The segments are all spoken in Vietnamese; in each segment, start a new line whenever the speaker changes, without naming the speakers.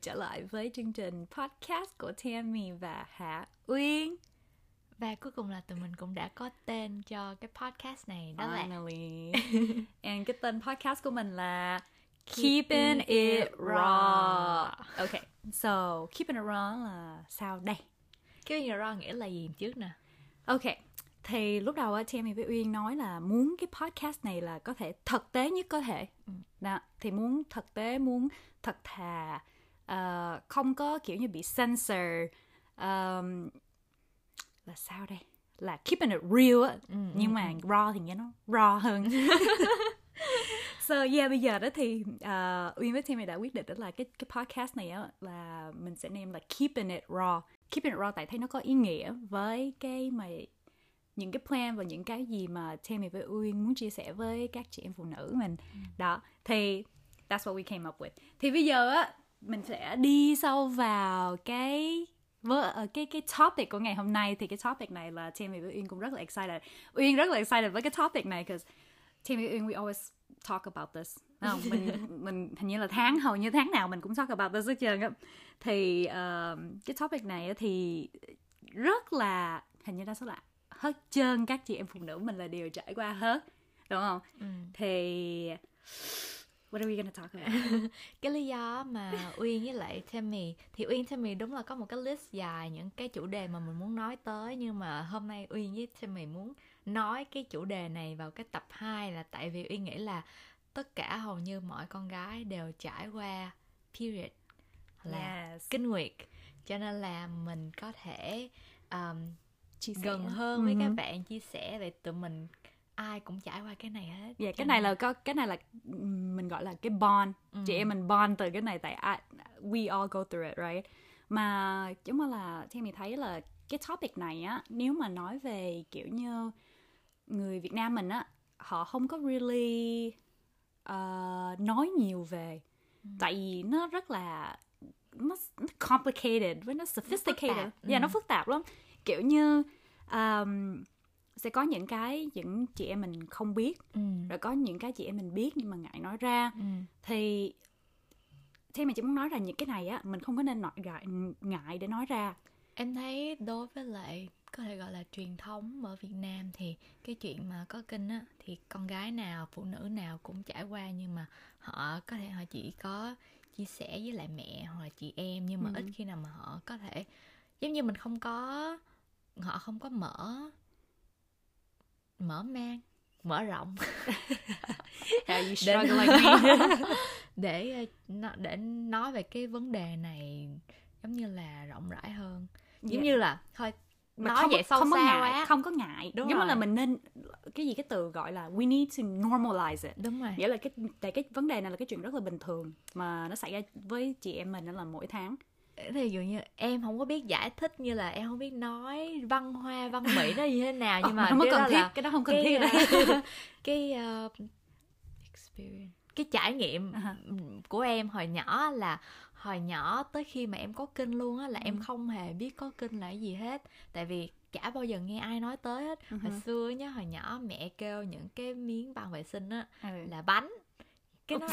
trở lại với chương trình podcast của Tammy và Hạ Uyên.
Và cuối cùng là tụi mình cũng đã có tên cho cái podcast này đó
Finally. là and cái tên podcast của mình là Keeping It Raw. Ok so Keeping It Raw là sao đây?
Keeping It Raw nghĩa là gì trước nè?
Ok thì lúc đầu Tammy với Uyên nói là muốn cái podcast này là có thể thực tế nhất có thể. Ừ. đó thì muốn thực tế muốn thật thà uh, không có kiểu như bị censor um, là sao đây? Là keeping it real á. Ừ, nhưng ừ, mà ừ. raw thì nghe nó raw hơn. So yeah bây giờ đó thì uh, Uyên với Timmy đã quyết định đó là cái cái podcast này á là mình sẽ name là keeping it raw. Keeping it raw tại thấy nó có ý nghĩa với cái mà những cái plan và những cái gì mà Tammy với Uyên muốn chia sẻ với các chị em phụ nữ mình. Ừ. đó thì that's what we came up with. Thì bây giờ á mình sẽ đi sâu vào cái với uh, cái cái topic của ngày hôm nay. Thì cái topic này là Tammy với Uyên cũng rất là excited. Uyên rất là excited với cái topic này because Tammy Uyên we always talk about this. Không, mình mình hình như là tháng hầu như tháng nào mình cũng talk about this hết trơn á. Thì uh, cái topic này thì rất là hình như đa số là hết trơn các chị em phụ nữ mình là đều trải qua hết đúng không? Ừ. thì What are we gonna talk about?
cái lý do mà Uyên với lại Tammy thì Uyên Tammy đúng là có một cái list dài những cái chủ đề mà mình muốn nói tới nhưng mà hôm nay Uyên với Tammy muốn nói cái chủ đề này vào cái tập 2 là tại vì Uyên nghĩ là tất cả hầu như mọi con gái đều trải qua period là yes. kinh nguyệt cho nên là mình có thể um, chia sẻ. gần hơn với uh-huh. các bạn chia sẻ về tụi mình ai cũng trải qua cái này hết
dạ yeah, cái này là có cái này là mình gọi là cái bond ừ. chị em mình bond từ cái này tại I, we all go through it right mà chúng mà là theo mình thấy là cái topic này á nếu mà nói về kiểu như người Việt Nam mình á họ không có really uh, nói nhiều về ừ. tại vì nó rất là nó complicated với nó sophisticated nó phức tạp. Yeah, ừ. nó phức tạp lắm kiểu như um, sẽ có những cái những chị em mình không biết ừ. rồi có những cái chị em mình biết nhưng mà ngại nói ra ừ. thì thì mình chỉ muốn nói là những cái này á mình không có nên ngại ngại để nói ra
em thấy đối với lại có thể gọi là truyền thống ở Việt Nam thì cái chuyện mà có kinh á thì con gái nào phụ nữ nào cũng trải qua nhưng mà họ có thể họ chỉ có chia sẻ với lại mẹ hoặc là chị em nhưng mà ừ. ít khi nào mà họ có thể giống như mình không có họ không có mở mở mang mở rộng
để,
để ờ, để nói về cái vấn đề này giống như là rộng rãi hơn giống yeah. Dạ. như là thôi
mà nói không, vậy sâu không có ngại quá. không có ngại đúng giống rồi. là mình nên cái gì cái từ gọi là we need to normalize it
đúng rồi
nghĩa là cái tại cái vấn đề này là cái chuyện rất là bình thường mà nó xảy ra với chị em mình đó là mỗi tháng
ví dụ như em không có biết giải thích như là em không biết nói văn hoa văn mỹ nó như thế nào nhưng mà
không cái cần thiết là cái đó không cần thiết
uh, cái uh, experience cái trải nghiệm uh-huh. của em hồi nhỏ là hồi nhỏ tới khi mà em có kinh luôn á là uh-huh. em ừ. không hề biết có kinh là cái gì hết tại vì chả bao giờ nghe ai nói tới hết uh-huh. hồi xưa nhá hồi nhỏ mẹ kêu những cái miếng bằng vệ sinh á uh-huh. là bánh cái nó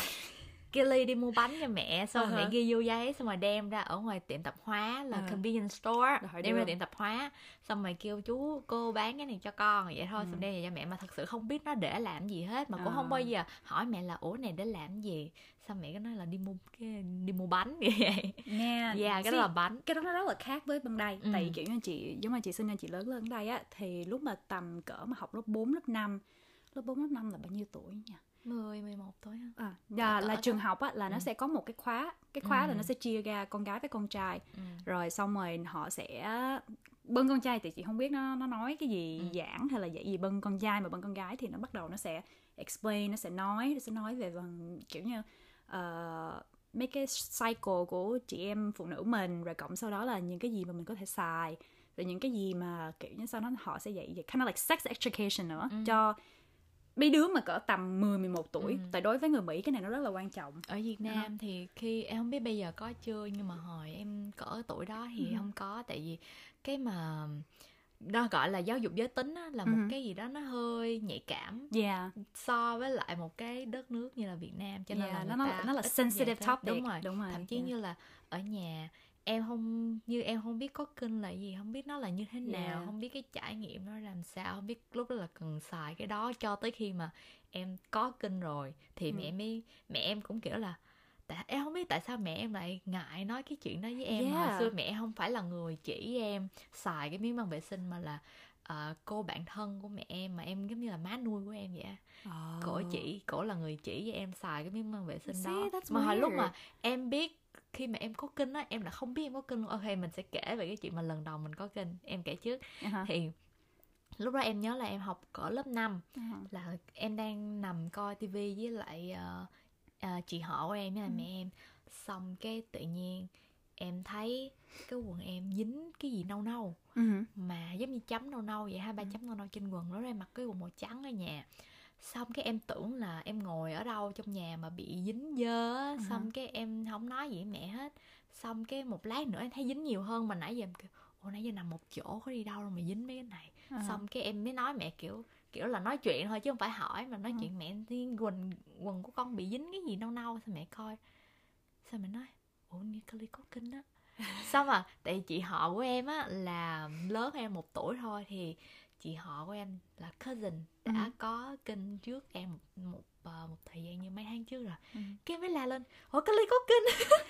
Kelly đi mua bánh cho mẹ xong uh-huh. mẹ ghi vô giấy xong rồi đem ra ở ngoài tiệm tạp hóa là uh-huh. convenience store Rồi, đem ra tiệm tạp hóa xong rồi kêu chú cô bán cái này cho con vậy thôi uh-huh. xong đem về cho mẹ mà thật sự không biết nó để làm gì hết mà uh-huh. cũng không bao giờ hỏi mẹ là ủa này để làm gì xong mẹ có nói là đi mua cái đi mua bánh vậy
nè
yeah cái đó là bánh
cái đó nó rất là khác với bên đây ừ. tại kiểu như chị giống như chị sinh ra chị lớn lên đây á thì lúc mà tầm cỡ mà học lớp 4, lớp 5 lớp 4, lớp 5 là bao nhiêu tuổi nhỉ
10, 11 tuổi hả?
À, dạ, là trường học á là ừ. nó sẽ có một cái khóa, cái khóa ừ. là nó sẽ chia ra con gái với con trai. Ừ. Rồi xong rồi họ sẽ bưng con trai thì chị không biết nó nó nói cái gì ừ. giảng hay là dạy gì bưng con trai mà bưng con gái thì nó bắt đầu nó sẽ explain, nó sẽ nói, nó sẽ nói về bằng kiểu như uh, mấy cái cycle của chị em phụ nữ mình rồi cộng sau đó là những cái gì mà mình có thể xài rồi những cái gì mà kiểu như sau đó họ sẽ dạy, dạy kind of like sex education nữa ừ. cho mấy đứa mà cỡ tầm 10 11 tuổi ừ. tại đối với người Mỹ cái này nó rất là quan trọng
ở Việt Nam uh-huh. thì khi em không biết bây giờ có chưa nhưng mà hồi em cỡ tuổi đó thì ừ. không có tại vì cái mà nó gọi là giáo dục giới tính á, là một
Ừ.
cái gì đó nó hơi nhạy cảm
yeah
so với lại một cái đất nước như là Việt Nam cho nên
yeah,
là
nó
người
nó
ta
nó là sensitive topic
đúng rồi
đúng rồi
thậm chí
yeah.
như là ở nhà em không như em không biết có kinh là gì không biết nó là như thế nào
Yeah.
không biết cái trải nghiệm nó làm sao không biết lúc đó là cần xài cái đó cho tới khi mà em có kinh rồi thì
Ừ.
mẹ mới mẹ em cũng kiểu là tại em không biết tại sao mẹ em lại ngại nói cái chuyện đó với em
Yeah.
hồi xưa mẹ không phải là người chỉ em xài cái miếng băng vệ sinh mà là ờ, cô bạn thân của mẹ em mà em giống như là má nuôi của em vậy
oh.
cổ chỉ cổ là người chỉ với em xài cái miếng băng vệ sinh
See,
đó
that's
mà hồi lúc mà em biết khi mà em có kinh á em đã không biết em có kinh luôn ok mình sẽ kể về cái chuyện mà lần đầu mình có kinh em kể trước
uh-huh.
thì lúc đó em nhớ là em học cỡ lớp 5
Uh-huh.
là em đang nằm coi tivi với lại ờ, ờ, chị họ của em với là
Ừ.
mẹ em xong cái tự nhiên em thấy cái quần em dính cái gì nâu nâu
Uh-huh.
mà giống như chấm nâu nâu vậy hai ba
Ừ.
chấm nâu nâu trên quần đó em mặc cái quần màu trắng ở nhà xong cái em tưởng là em ngồi ở đâu trong nhà mà bị dính dơ á
Ừ.
xong cái em không nói gì với mẹ hết xong cái một lát nữa em thấy dính nhiều hơn mà nãy giờ em kiểu ủa nãy giờ nằm một chỗ có đi đâu mà dính mấy cái này
Uh-huh.
xong cái em mới nói mẹ kiểu kiểu là nói chuyện thôi chứ không phải hỏi mà nói
Ừ.
chuyện mẹ quần quần của con bị dính cái gì nâu nâu sao mẹ coi sao mẹ nói ủa Natalie có kinh á. Xong à tại chị họ của em á là lớn em một tuổi thôi thì chị họ của em là cousin đã
Ừ.
có kinh trước em một một, ờ, một thời gian như mấy tháng trước rồi.
Ừ.
cái mới la lên ủa cái ly có kinh?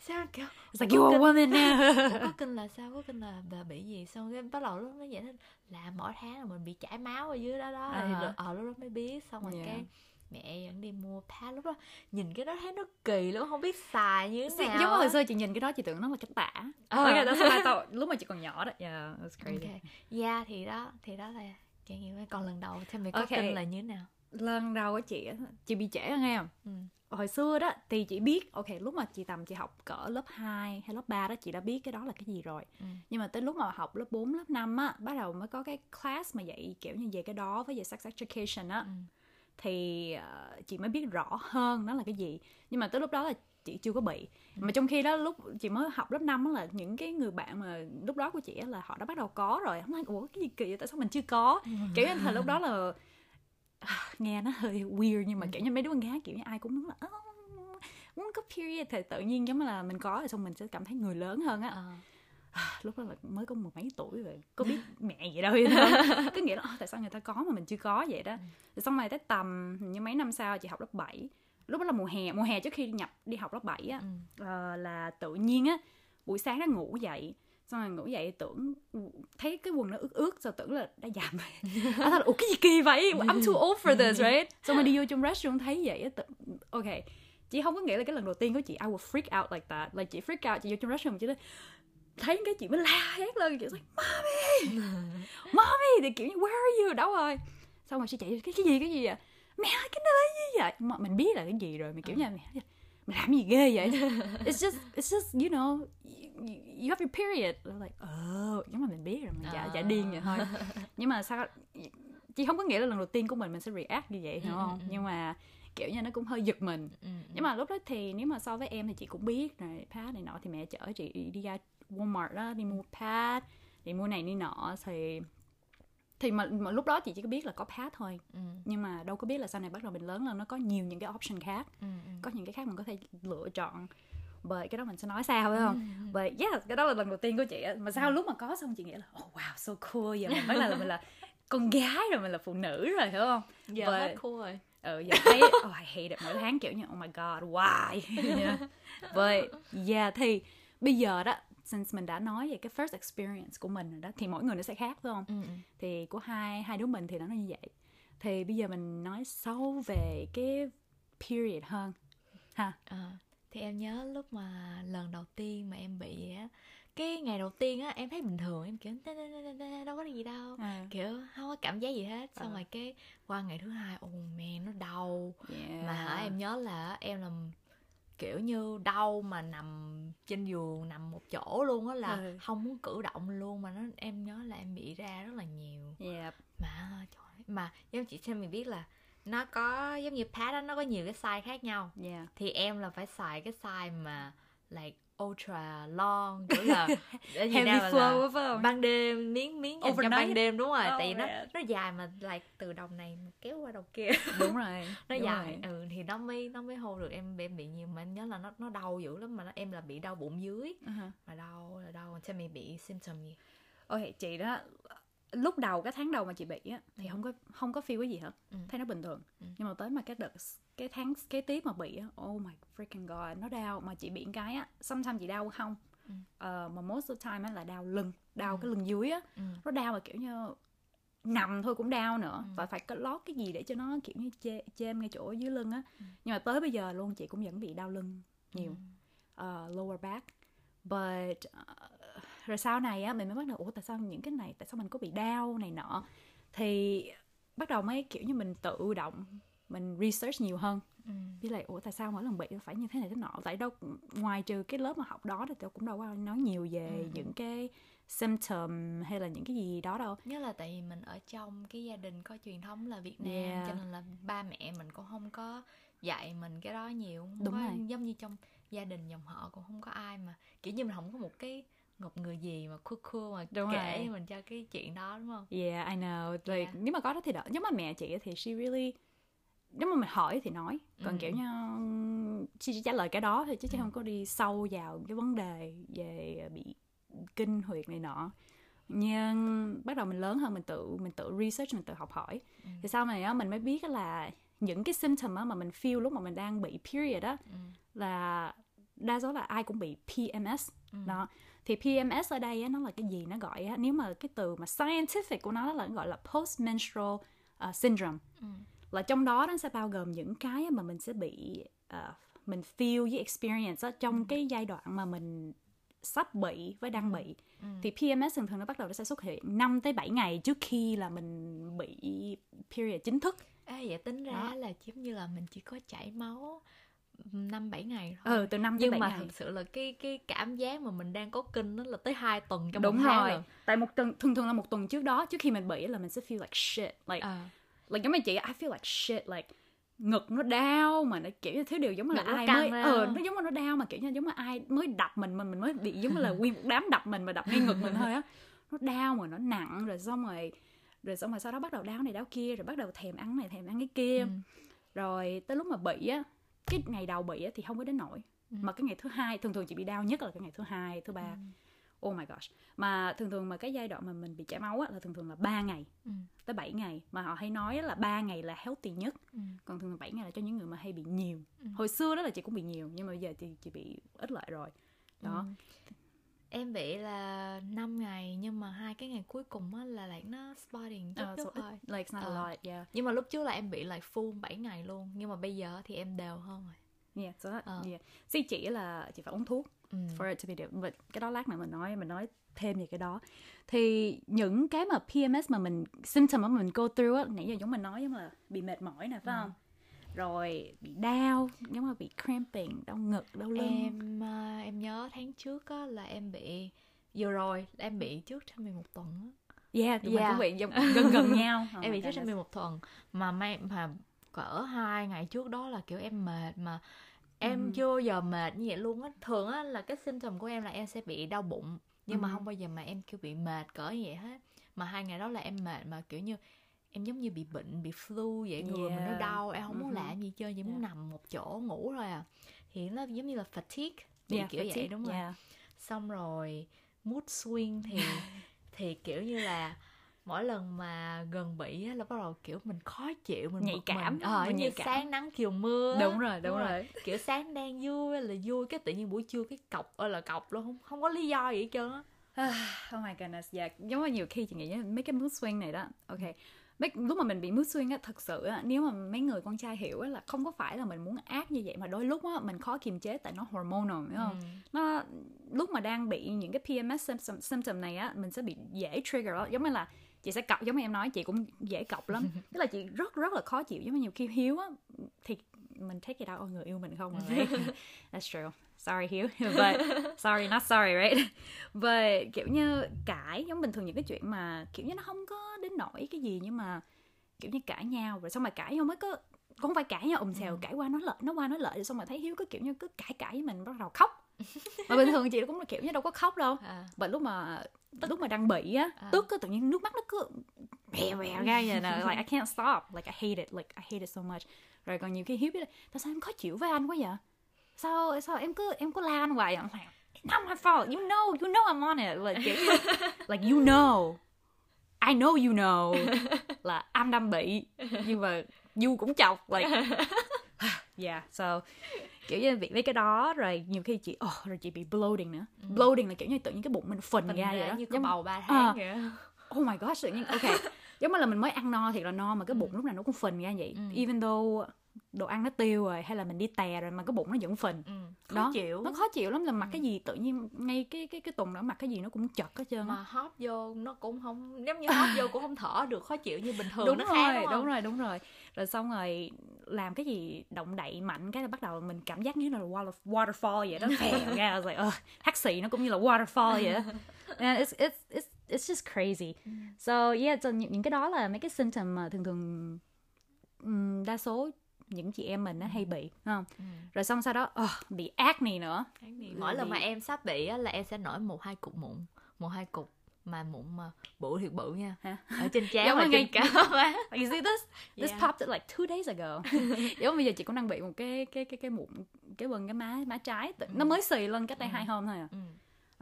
Sao kiểu
you're a woman
có kinh là sao? Có kinh là bà bị gì? Xong cái bắt đầu lúc nó giải thích là mỗi tháng là mình bị chảy máu ở dưới đó đó.
À
thì ờ lúc đó mới biết. Xong rồi
Yeah.
cái mẹ dẫn đi mua pad lúc đó nhìn cái đó thấy nó kỳ lắm không biết xài như thế nào
giống hồi xưa chị nhìn cái đó chị tưởng nó là cái tả.
Ờ.
Okay, that's. Lúc mà chị còn nhỏ đó. Yeah, it was crazy.
ok yeah thì đó thì đó là trải nghiệm còn lần đầu thì mày có
Ok.
kinh là như thế nào
Lần đầu của chị chị bị trễ hơn em.
ừ.
Hồi xưa đó thì chị biết, ok, lúc mà chị tầm chị học cỡ lớp 2 hay lớp 3 đó chị đã biết cái đó là cái gì rồi.
Ừ.
Nhưng mà tới lúc mà học lớp 4, lớp 5 á, bắt đầu mới có cái class mà dạy kiểu như về cái đó với về sex education á.
Ừ.
thì ờ, chị mới biết rõ hơn nó là cái gì. Nhưng mà tới lúc đó là chị chưa có bị. Mà trong khi đó lúc chị mới học lớp 5 á là những cái người bạn mà lúc đó của chị là họ đã bắt đầu có rồi. Không nói ủa cái gì kỳ vậy? Tại sao mình chưa có? Kiểu như là lúc đó là à, nghe nó hơi weird nhưng mà kiểu như mấy đứa con gái kiểu như ai cũng là "Ơ, muốn có period. Thì tự nhiên giống như là mình có rồi xong mình sẽ cảm thấy người lớn hơn á Lúc đó là mới có mười mấy tuổi rồi có biết mẹ gì đâu vậy đâu cứ nghĩ là "Ơ, tại sao người ta có mà mình chưa có vậy đó? Rồi xong rồi tới tầm như mấy năm sau chị học lớp 7 lúc đó là mùa hè mùa hè trước khi nhập đi học lớp 7 á
Ừ.
ờ, là tự nhiên á buổi sáng nó ngủ dậy. Xong rồi ngủ dậy tưởng thấy cái quần nó ướt ướt rồi tưởng là đã giảm à, là ủa cái gì kỳ vậy? I'm too old for this right? Xong rồi đi vô trong restroom thấy vậy á tự... ok. Chị không có nghĩ là cái lần đầu tiên của chị I will freak out like that. Like chị freak out chị vô trong restroom chị nói thấy cái chị mới la hét lên kiểu mommy! Mommy! Thì kiểu như where are you? Đâu rồi. Xong rồi chị chạy cái cái gì cái gì à mẹ ơi cái là gì vậy? Mà mình biết là cái gì rồi mình kiểu như là mẹ mày làm gì ghê vậy? It's just it's just you know you, you have your period. We're like oh nhưng mà mình biết rồi mình giả giả điên vậy thôi. Nhưng mà sao chị không có nghĩ là lần đầu tiên của mình mình sẽ react như vậy hiểu
Ừ,
không?
ừ, ừ.
nhưng mà kiểu như nó cũng hơi giật mình.
Ừ.
nhưng mà lúc đó thì nếu mà so với em thì chị cũng biết rồi pad này nọ thì mẹ chở chị đi ra Walmart đó đi mua pad đi mua này đi nọ thì thì mà, mà lúc đó chị chỉ có biết là có pad thôi
Ừ.
nhưng mà đâu có biết là sau này bắt đầu mình lớn lên nó có nhiều những cái option khác
Ừ. Ừ.
có những cái khác mình có thể lựa chọn bởi cái đó mình sẽ nói sao phải không
Ừ.
bởi yeah cái đó là lần đầu tiên của chị mà sau lúc mà có xong chị nghĩ là oh wow so cool giờ mình đầu là mình là con gái rồi mình là phụ nữ rồi hiểu không
giờ
But-
hết cool rồi
ừ giờ thấy oh I hate it mỗi tháng kiểu như oh my god why yeah. but yeah thì bây giờ đó since mình đã nói về cái first experience của mình rồi đó thì mỗi người nó sẽ khác phải không
ừ. ừ.
thì của hai hai đứa mình thì nó như vậy thì bây giờ mình nói sâu về cái period hơn ha
Ờ, thì em nhớ lúc mà lần đầu tiên mà em bị á cái ngày đầu tiên á em thấy bình thường em kiểu "Tê, tê, tê, tê, tê, đâu có gì đâu
à,
kiểu không có cảm giác gì hết xong
Ờ.
rồi cái qua ngày thứ hai ồ mẹ nó đau
yeah.
mà hả, em nhớ là em làm kiểu như đau mà nằm trên giường nằm một chỗ luôn á là
Ừ.
không muốn cử động luôn mà nó em nhớ là em bị ra rất là nhiều
yeah.
mà trời mà em chỉ cho mình biết là nó có giống như pad đó nó có nhiều cái size khác nhau
yeah
thì em là phải xài cái size mà like ultra long kiểu là ở Việt
Heavy
Nam
flow
là
phải không?
ban đêm miếng miếng dành cho
Overnight.
ban đêm đúng rồi
Oh
tại vì nó
man.
nó dài mà like từ đầu này mà kéo qua đầu kia
đúng rồi
nó
đúng
dài
rồi.
ừ thì nó mới nó mới hold được em em bị nhiều mà em nhớ là nó nó đau dữ lắm mà nó, em là bị đau bụng dưới
Uh-huh.
mà đau là đau cho mình bị symptom gì
ok chị đó lúc đầu cái tháng đầu mà chị bị á thì không có không có feel cái gì hết
Ừ.
thấy nó bình thường
Ừ.
nhưng mà tới mà cái đợt cái tháng kế tiếp mà bị á oh my freaking god nó đau mà chị bị cái á sometimes chị đau không
Ừ.
Ờ, mà most of the time á là đau lưng đau
Ừ.
cái lưng dưới á
ừ.
nó đau mà kiểu như nằm thôi cũng đau nữa
Ừ.
và phải có lót cái gì để cho nó kiểu như chê, chêm ngay chỗ dưới lưng á
Ừ.
nhưng mà tới bây giờ luôn chị cũng vẫn bị đau lưng nhiều
Ừ.
uh, lower back but uh, rồi sau này á mình mới bắt đầu ủa tại sao những cái này tại sao mình có bị đau này nọ thì bắt đầu mới kiểu như mình tự động mình research nhiều hơn
Ừ.
với lại ủa tại sao mỗi lần bị phải như thế này thế nọ tại đâu ngoài trừ cái lớp mà học đó thì tôi cũng đâu có nói nhiều về
Ừ.
những cái symptom hay là những cái gì đó đâu
Nhất là tại vì mình ở trong cái gia đình có truyền thống là Việt Nam
Yeah.
cho nên là ba mẹ mình cũng không có dạy mình cái đó nhiều không
Đúng
có,
rồi.
giống như trong gia đình dòng họ cũng không có ai mà kiểu như mình không có một cái ngọc người gì mà cool cool mà
Đúng
kể
rồi.
mình cho cái chuyện đó đúng không
Yeah, I know. Like,
Yeah.
Nếu mà có đó thì đỡ. Giống mà mẹ chị thì she really... Nếu mà mình hỏi thì nói. Còn
Ừ.
kiểu như... She chỉ trả lời cái đó thôi chứ chị
Ừ.
không có đi sâu vào cái vấn đề về bị kinh huyệt này nọ. Nhưng bắt đầu mình lớn hơn mình tự mình tự research mình tự học hỏi.
Ừ.
Thì sau này á mình mới biết là những cái symptom á mà mình feel lúc mà mình đang bị period á
Ừ.
là đa số là ai cũng bị PMS
Ừ.
đó thì PMS ở đây á, nó là cái gì nó gọi á, nếu mà cái từ mà scientific của nó là nó gọi là post menstrual uh, syndrome
Ừ.
là trong đó nó sẽ bao gồm những cái mà mình sẽ bị uh, mình feel với experience á, trong cái giai đoạn mà mình sắp bị với đang bị
Ừ.
thì PMS thường thường nó bắt đầu nó sẽ xuất hiện 5 tới 7 ngày trước khi là mình bị period chính thức
Ê, vậy tính ra
Đó.
là giống như là mình chỉ có chảy máu năm bảy ngày thôi
ừ từ 5 tới
nhưng
7
mà
ngày
thực sự là cái cái cảm giác mà mình đang có kinh nó là tới 2 tuần trong
đúng
một tháng
rồi
lận.
tại một tuần thường thường là một tuần trước đó trước khi mình bị là mình sẽ feel like shit like
à.
like giống như chị I feel like shit like ngực nó đau mà nó kiểu như thứ điều giống như là ai mới ờ nó giống như nó đau mà kiểu như giống như ai mới đập mình mà mình mới bị giống như là nguyên một đám đập mình mà đập ngay ngực mình thôi á nó đau mà nó nặng rồi xong rồi rồi xong rồi sau đó bắt đầu đau này đau kia rồi bắt đầu thèm ăn này thèm ăn cái kia
Ừ.
rồi tới lúc mà bị á cái ngày đầu bị thì không có đến nổi
Ừ.
mà cái ngày thứ hai thường thường chị bị đau nhất là cái ngày thứ hai thứ ba oh my gosh mà thường thường mà cái giai đoạn mà mình bị chảy máu á là thường thường là 3 ngày
Ừ.
tới 7 ngày mà họ hay nói là 3 ngày là healthy nhất
Ừ.
còn thường thường 7 ngày là cho những người mà hay bị nhiều
Ừ.
hồi xưa đó là chị cũng bị nhiều nhưng mà bây giờ thì chị bị ít lại rồi đó
Ừ. em bị là 5 ngày nhưng mà hai cái ngày cuối cùng á là lại nó spotting chút
Ờ,
chút
so
thôi
it, like it's not
Ờ.
a lot yeah
nhưng mà lúc trước là em bị like full 7 ngày luôn nhưng mà bây giờ thì em đều hơn rồi
yeah so that,
Ờ.
yeah see chị là chị phải uống thuốc
ừ.
for it to be different but cái đó lát nữa mình nói mình nói thêm về cái đó thì những cái mà PMS mà mình symptom mà mình go through á nãy giờ giống mình nói giống là bị mệt mỏi nè phải
Ừ.
không rồi bị đau giống là bị cramping đau ngực đau lưng
em à, em nhớ tháng trước á là em bị vừa rồi là em bị trước trong mình một tuần á
yeah tụi mình
Yeah.
cũng bị giống- gần gần nhau Oh
em bị trước trong mình một tuần mà may mà cỡ hai ngày trước đó là kiểu em mệt mà em
Ừ.
chưa giờ mệt như vậy luôn á thường á là cái symptom của em là em sẽ bị đau bụng nhưng mà
Ừ.
không bao giờ mà em kiểu bị mệt cỡ như vậy hết mà hai ngày đó là em mệt mà kiểu như em giống như bị bệnh bị flu vậy người mình nó đau em không muốn
Mhm.
làm gì chơi chỉ muốn
Yeah.
nằm một chỗ ngủ thôi à thì nó giống như là fatigue bị
Yeah,
kiểu vậy
fatigue,
đúng rồi
yeah.
xong rồi mood swing thì thì kiểu như là mỗi lần mà gần bị á là bắt đầu kiểu mình khó chịu mình
Nhạy cảm,
mình ờ
mình
như
cảm.
sáng nắng chiều mưa
đúng rồi đúng, rồi.
kiểu sáng đang vui là vui cái tự nhiên buổi trưa cái cọc ơi là cọc luôn không không có lý do gì hết trơn á
oh my goodness yeah. giống như nhiều khi chị nghĩ mấy cái mood swing này đó ok mấy, lúc mà mình bị mood swing á thật sự á nếu mà mấy người con trai hiểu á là không có phải là mình muốn ác như vậy mà đôi lúc á mình khó kiềm chế tại nó hormonal hiểu không
Ừ.
nó lúc mà đang bị những cái PMS symptom, symptom này á mình sẽ bị dễ trigger đó. giống như là chị sẽ cọc giống như em nói chị cũng dễ cọc lắm tức là chị rất rất là khó chịu giống như nhiều khi hiếu á thì mình take it out on người yêu mình không? Right? that's true. Sorry hiếu. But sorry not sorry right? But kiểu như cãi giống bình thường những cái chuyện mà kiểu như nó không có đến nỗi cái gì nhưng mà kiểu như cãi nhau rồi xong mà cãi nhau mới có cũng không phải cãi nhau ùm xèo
Ừ.
cãi qua nói lợi nó qua nói lợi rồi xong mà thấy hiếu cứ kiểu như cứ cãi cãi với mình bắt đầu khóc. Mà bình thường chị cũng là kiểu như đâu có khóc đâu.
À.
lúc mà lúc mà đang bị á
À.
tức á tự nhiên nước mắt nó cứ bè bè ra vậy nè. Like I can't stop. Like I hate it. Like I hate it so much rồi còn nhiều khi hiếu biết là tại sao em khó chịu với anh quá vậy? Sao sao em cứ em cứ la anh hoài I'm like it's not my fault. You know you know I'm on it. Like kiểu like you know. I know you know. Là anh đang bị. Nhưng mà you cũng chọc like. Yeah so kiểu như bị với cái đó rồi nhiều khi chị oh, rồi chị bị bloating nữa. Bloating là kiểu như tự nhiên cái bụng mình phình,
Mình
ra
ra
vậy đó.
như có bầu 3 tháng
À.
vậy
oh my gosh tự nhiên ok giống như là mình mới ăn no thiệt là no mà cái bụng lúc nào nó cũng phình ra vậy.
Ừ.
even though đồ ăn nó tiêu rồi hay là mình đi tè rồi mà cái bụng nó vẫn phình.
Ừ. khó
đó.
chịu.
Nó khó chịu lắm là mặc cái gì tự nhiên ngay cái cái cái tuần đó mặc cái gì nó cũng chật hết trơn
mà hóp vô nó cũng không giống như hóp vô cũng không thở được khó chịu như bình thường
đúng
nó
rồi
khác đúng,
đúng, rồi đúng rồi. Rồi xong rồi làm cái gì động đậy mạnh cái là bắt đầu mình cảm giác như là water, waterfall vậy đó phèo ra I was like uh, hắt xì nó cũng như là waterfall vậy đó. And it's it's it's it's just crazy so yeah so những, những cái đó là mấy cái symptom mà thường thường ừm, đa số những chị em mình nó hay bị không
Ừ.
rồi xong sau đó uh, bị acne nữa
này mỗi lần mà em sắp bị á, là em sẽ nổi một hai cục mụn một hai cục mà mụn mà bự thiệt bự nha
Hả?
ở trên trán và trên
ngay-
cả má
you see this? This
Yeah.
popped like two days ago. Giống bây giờ chị cũng đang bị một cái cái cái cái mụn cái bên cái má má trái nó mới xì lên cách đây hai hôm thôi à.
ừ.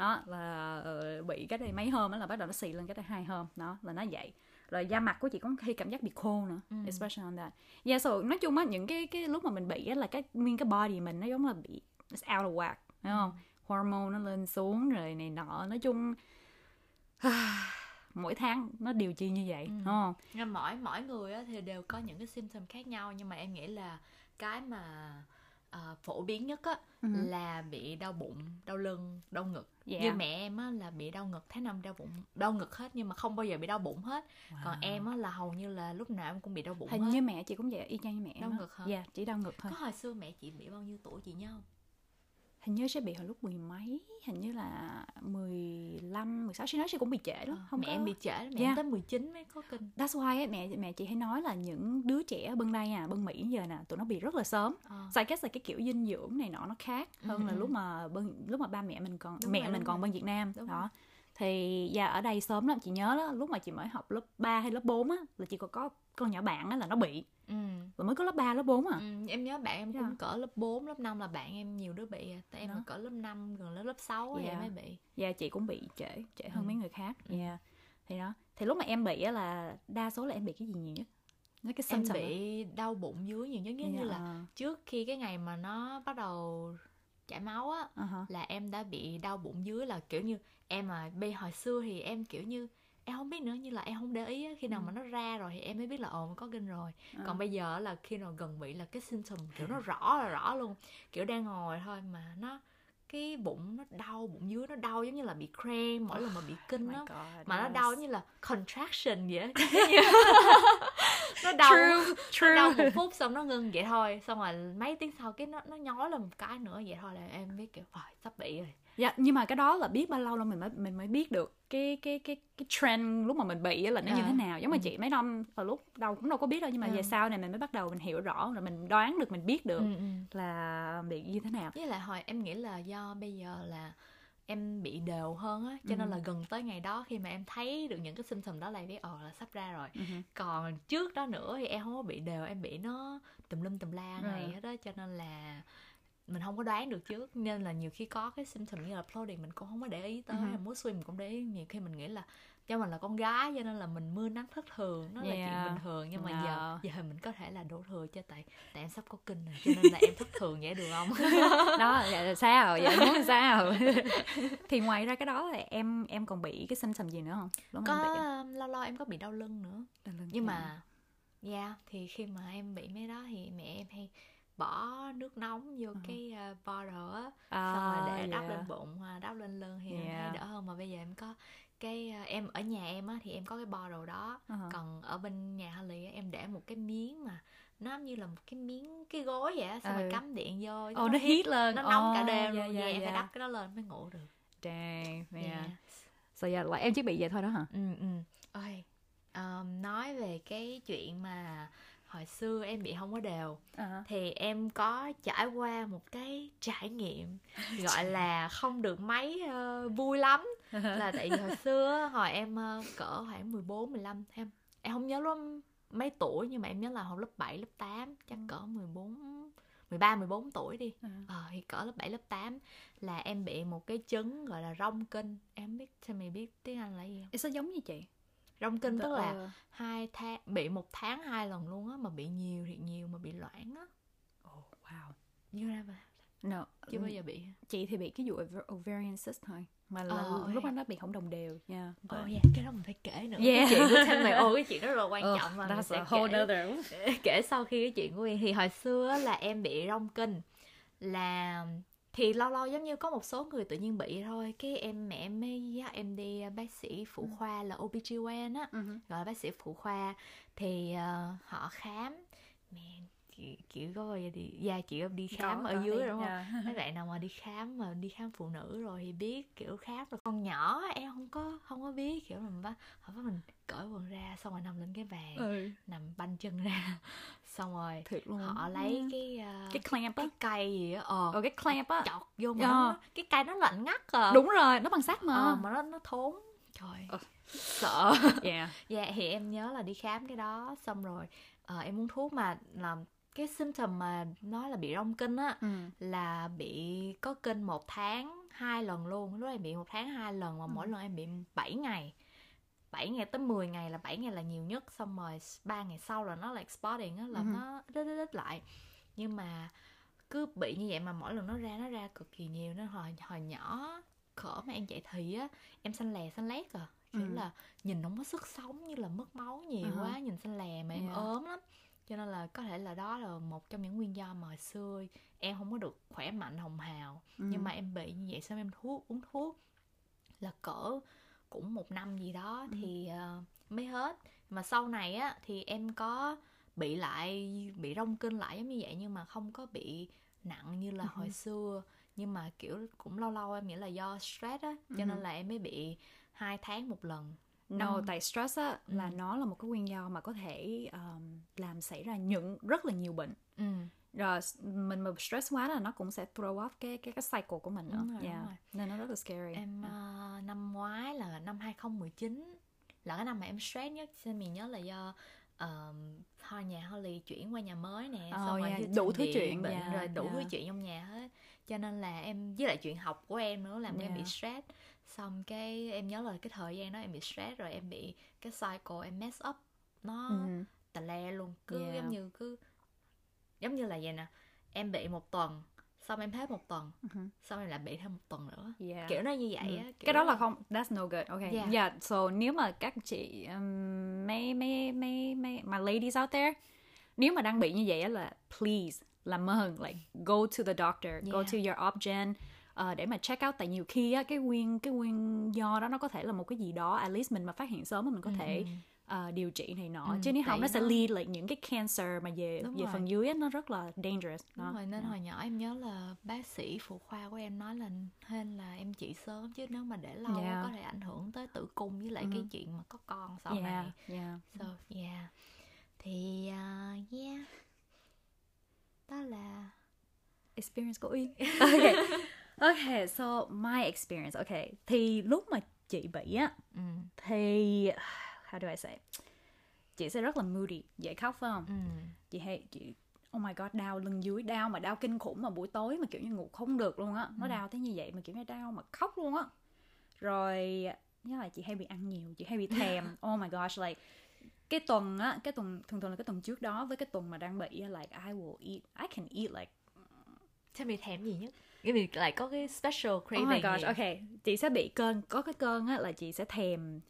Đó là ờ, bị cái đây mấy hôm đó là bắt đầu nó xì lên cách đây hai hôm. Đó là nó vậy. Rồi da mặt của chị cũng khi cảm giác bị khô nữa,
Ừ.
especially on that. Yeah, so nói chung á những cái cái lúc mà mình bị á là cái nguyên cái body mình nó giống là bị it's out of whack, đúng không? Hormone nó lên xuống rồi này nọ, nói chung mỗi tháng nó điều chi như vậy,
Ừ.
đúng không?
Nhưng mỗi mỗi người á, thì đều có những cái symptom khác nhau nhưng mà em nghĩ là cái mà ờ, phổ biến nhất á
Ừ.
là bị đau bụng đau lưng đau ngực.
Yeah.
như mẹ em á là bị đau ngực tháng năm đau bụng đau ngực hết nhưng mà không bao giờ bị đau bụng hết. Còn em á là hầu như là lúc nào em cũng bị đau bụng
hình
hết.
như mẹ chị cũng vậy y chang như mẹ em
Đau ngực hả?
dạ chỉ đau ngực thôi.
Có hồi xưa mẹ chị bị bao nhiêu tuổi chị nhớ không?
Hình như sẽ bị hồi lúc mười mấy hình như là 15, 16 chị nói chị cũng bị trễ lắm
Ờ,
không
mẹ
có
em bị trễ mẹ
Yeah.
em tới 19 mới có kinh
That's why ấy, mẹ mẹ chị hay nói là những đứa trẻ bên đây à bên Mỹ giờ nè tụi nó bị rất là sớm
Ờ.
so I guess là cái kiểu dinh dưỡng này nọ nó khác hơn
Ừ,
là
ừ.
lúc mà bên lúc mà ba mẹ mình còn
Đúng
mẹ
rồi,
mình còn
rồi.
bên Việt Nam
Đúng
đó thì dạ ở đây sớm lắm chị nhớ đó lúc mà chị mới học lớp 3 hay lớp 4 á là chị còn có con nhỏ bạn á là nó bị
ừ.
và mới có lớp 3, lớp 4 à
Ừ, em nhớ bạn em cũng
Yeah.
cỡ lớp 4, lớp 5 là bạn em nhiều đứa bị à. Tại em
Đó.
cỡ lớp 5, gần lớp lớp 6 thì em
Yeah.
mới bị
Dạ chị cũng bị trễ trễ hơn
Ừ.
mấy người khác.
Ừ.
Dạ. Thì đó. Thì lúc mà em bị á là đa số là em bị cái gì nhiều nhất? Mấy cái
Em bị đau bụng dưới nhiều nhất giống như là
Ờ,
trước khi cái ngày mà nó bắt đầu chảy máu á
hả.
là em đã bị đau bụng dưới là kiểu như em mà bây hồi xưa thì em kiểu như em không biết nữa như là em không để ý khi nào
Ừ.
mà nó ra rồi thì em mới biết là ồ có kinh rồi
Ờ.
còn bây giờ là khi nào gần bị là cái symptom kiểu nó rõ là rõ luôn kiểu đang ngồi thôi mà nó cái bụng nó đau bụng dưới nó đau giống như là bị cramp mỗi lần mà bị
Oh
kinh á
God,
mà nó đau như là contraction vậy nó đau
True,
nó đau
true.
một phút xong nó ngưng vậy thôi xong rồi mấy tiếng sau cái nó nó nhói lên một cái nữa vậy thôi là em biết kiểu phải sắp bị rồi
Dạ, nhưng mà cái đó là biết bao lâu là mình mới mình mới biết được cái cái cái cái trend lúc mà mình bị á là nó như
À.
thế nào. Giống mà
Ừ.
chị mấy năm ở lúc đầu cũng đâu có biết đâu nhưng mà
Ừ.
về sau này mình mới bắt đầu mình hiểu rõ rồi mình đoán được mình biết được
ừ, ừ.
là bị như thế nào.
với lại hồi em nghĩ là do bây giờ là em bị đều hơn á cho nên
Ừ.
là gần tới ngày đó khi mà em thấy được những cái symptom đó là biết ờ là sắp ra rồi
Ừ
còn trước đó nữa thì em không có bị đều em bị nó tùm lum tùm la ngày
Ừ.
hết đó cho nên là mình không có đoán được trước nên là nhiều khi có cái symptom như là floating mình cũng không có để ý tới
Ừ.
muốn swim mình cũng để ý nhiều khi mình nghĩ là do mình là con gái cho nên là mình mưa nắng thất thường nó là chuyện
Yeah.
bình thường nhưng mà giờ
Yeah.
giờ mình có thể là đổ thừa cho tại tại em sắp có kinh rồi cho nên là em thất thường vậy được không
đó dạ là sao dạ muốn sao thì ngoài ra cái đó thì em em còn bị cái symptom gì nữa không em
có um, lâu lâu em có bị đau lưng nữa
Đau lưng.
nhưng
Dạ.
mà yeah thì khi mà em bị mấy đó thì mẹ em hay bỏ nước nóng vô cái uh, bottle á xong rồi để
À,
đắp
dạ.
lên bụng hoặc đắp lên lưng thì
Yeah.
thấy đỡ hơn mà bây giờ em có cái uh, em ở nhà em á thì em có cái bottle đó
Ờ.
còn ở bên nhà Holly á, em để một cái miếng mà nó như là một cái miếng cái gối vậy á xong rồi
Ừ.
cắm điện vô
Ồ, nó heat lên
nó nóng cả
Ồ,
đêm
dạ,
luôn
dạ,
yeah, em
dạ.
phải đắp cái đó lên mới ngủ được
Dang, yeah.
yeah.
So yeah, like, em chỉ bị vậy thôi đó hả?
ừ ừ ôi um, nói về cái chuyện mà hồi xưa em bị không có đều
Ờ.
thì em có trải qua một cái trải nghiệm gọi là không được mấy ờ, vui lắm là tại vì hồi xưa hồi em ờ, cỡ khoảng 14 15 em em không nhớ lắm mấy tuổi nhưng mà em nhớ là hồi lớp 7 lớp 8 chắc
Ừ.
cỡ 14 13 14 tuổi đi.
Ờ.
Ờ thì cỡ lớp 7 lớp 8 là em bị một cái chứng gọi là rong kinh. Em biết sao mày biết tiếng Anh là gì không?
Nó giống như chị
Rong kinh tức là
Ờ.
hai tháng bị một tháng hai lần luôn á mà bị nhiều thì nhiều mà bị loãng á.
Oh, wow
Như ra mà
no
chưa bao giờ bị.
chị thì bị cái vụ ovarian cyst thôi mà là
Ờ,
lúc
okay.
đó nó bị không đồng đều nha
Ồ
But-
dạ, cái đó mình phải kể nữa.
Yeah.
Cái chuyện của Thanh mày ồ cái chuyện đó rất là quan trọng mà mình sẽ kể.
other
kể sau khi cái chuyện của em thì hồi xưa á là em bị rong kinh là thì lâu lâu giống như có một số người tự nhiên bị thôi. Cái em mẹ em mới dắt em đi à, bác sĩ phụ khoa là OBGYN á
Ừ hử.
gọi là bác sĩ phụ khoa. Thì ờ, họ khám. Mẹ chị kiểu có bao giờ đi dạ chị đi khám
Có,
ở
có
dưới
đi,
đúng không?
yeah.
mấy bạn nào mà đi khám mà đi khám phụ nữ rồi thì biết kiểu khám rồi. Con nhỏ em không có không có biết kiểu mình bắt họ bắt mình cởi quần ra xong rồi nằm lên cái bàn
ừ.
nằm banh chân ra. Xong rồi
thiệt luôn.
họ lấy cái uh,
cái clamp á.
cái cây gì á ờ
ờ cái clamp á.
chọt vô mà
Ờ.
nó, cái cây nó lạnh ngắt à.
Đúng rồi nó bằng sắt mà.
Ờ, mà nó nó thốn. Trời
Ờ.
sợ.
Yeah.
Dạ thì em nhớ là đi khám cái đó xong rồi ờ, em uống thuốc mà làm cái symptom mà nói là bị rong kinh á
ừ.
là bị có kinh một tháng hai lần luôn lúc em bị một tháng hai lần mà mỗi
Ừ.
lần em bị 7 ngày 7 ngày tới 10 ngày là 7 ngày là nhiều nhất xong rồi 3 ngày sau là nó like spotting á là
Ừ.
nó đít đít đít lại nhưng mà cứ bị như vậy mà mỗi lần nó ra nó ra cực kỳ nhiều nên hồi hồi nhỏ cỡ mà em chạy thì á em xanh lè xanh lét à kiểu
Ừ.
là nhìn không có sức sống như là mất máu nhiều
Uh-huh.
quá nhìn xanh lè mà em
Yeah.
ốm lắm cho nên là có thể là đó là một trong những nguyên do mà hồi xưa em không có được khỏe mạnh hồng hào
Ừ.
nhưng mà em bị như vậy xong em thuốc uống thuốc là cỡ cũng một năm gì đó
Ừ.
thì ờ, mới hết mà sau này á thì em có bị lại bị rong kinh lại giống như vậy nhưng mà không có bị nặng như là
Ừ.
hồi xưa nhưng mà kiểu cũng lâu lâu em nghĩ là do stress á cho
Ừ.
nên là em mới bị hai tháng một lần
No,
Năm-
tại stress á là
Ừ.
nó là một cái nguyên do mà có thể um, làm xảy ra những rất là nhiều bệnh.
ừ
Rồi mình mà stress quá là nó cũng sẽ throw off cái cái cái cycle của mình nữa.
Đúng rồi, đúng
yeah.
rồi.
Nên nó rất là scary.
Em
Yeah.
ờ, năm ngoái là năm 2019 là cái năm mà em stress nhất xin mình nhớ là do uh, thôi nhà Holly chuyển qua nhà mới nè
Ờ,
xong rồi
yeah,
Hilton
đủ thứ chuyện,
bệnh
yeah,
rồi đủ thứ
yeah.
chuyện trong nhà hết cho nên là em với lại chuyện học của em nữa làm cho em bị
Yeah.
stress xong cái em nhớ là cái thời gian đó em bị stress rồi em bị cái cycle em mess up nó
Ừ.
tà le luôn cứ
Yeah.
giống như cứ giống như là vậy nè em bị một tuần xong em hết một tuần
Mhm.
xong em lại bị thêm một tuần nữa
Yeah.
kiểu nó như vậy
Ừ.
á kiểu
cái đó là không that's no good okay
Yeah.
yeah, so nếu mà các chị um, mấy mấy mấy mấy my ladies out there nếu mà đang bị như vậy á là please làm ơn like go to the doctor go
Yeah.
to your obgyn uh, để mà check out tại nhiều khi á cái nguyên cái nguyên do đó nó có thể là một cái gì đó at least mình mà phát hiện sớm á, mình có thể uh, điều trị này nọ
Ừ,
chứ nếu không nó sẽ lead like những cái cancer mà về
Đúng
về
rồi.
phần dưới á, nó rất là dangerous
Đúng
đó.
rồi, nên
Yeah.
hồi nhỏ em nhớ là bác sĩ phụ khoa của em nói là hên là em trị sớm chứ nếu mà để lâu
Yeah.
có thể ảnh hưởng tới tử cung với lại
Mhm.
cái chuyện mà có con sau
yeah,
này.
yeah.
So yeah. Thì uh, yeah. Đó là
experience của Uyên. okay. Okay, so my experience. Okay. Thì lúc mà chị bị á
ừ
thì how do I say? Chị sẽ rất là moody, dễ khóc phải không?
ừ
Chị hay chị Oh my god, đau lưng dưới, đau mà đau kinh khủng mà buổi tối mà kiểu như ngủ không được luôn á. Nó
Ừ.
đau tới như vậy mà kiểu như đau mà khóc luôn á. Rồi nhớ là chị hay bị ăn nhiều, chị hay bị thèm. oh my gosh, like cái tuần á, cái tuần thường thường là cái tuần trước đó với cái tuần mà đang bị like I will eat, I can eat like
Thế mày thèm gì nhất? Cái mình lại có cái special craving
Oh my gosh,
gì?
ok. Chị sẽ bị cơn, có cái cơn á là chị sẽ thèm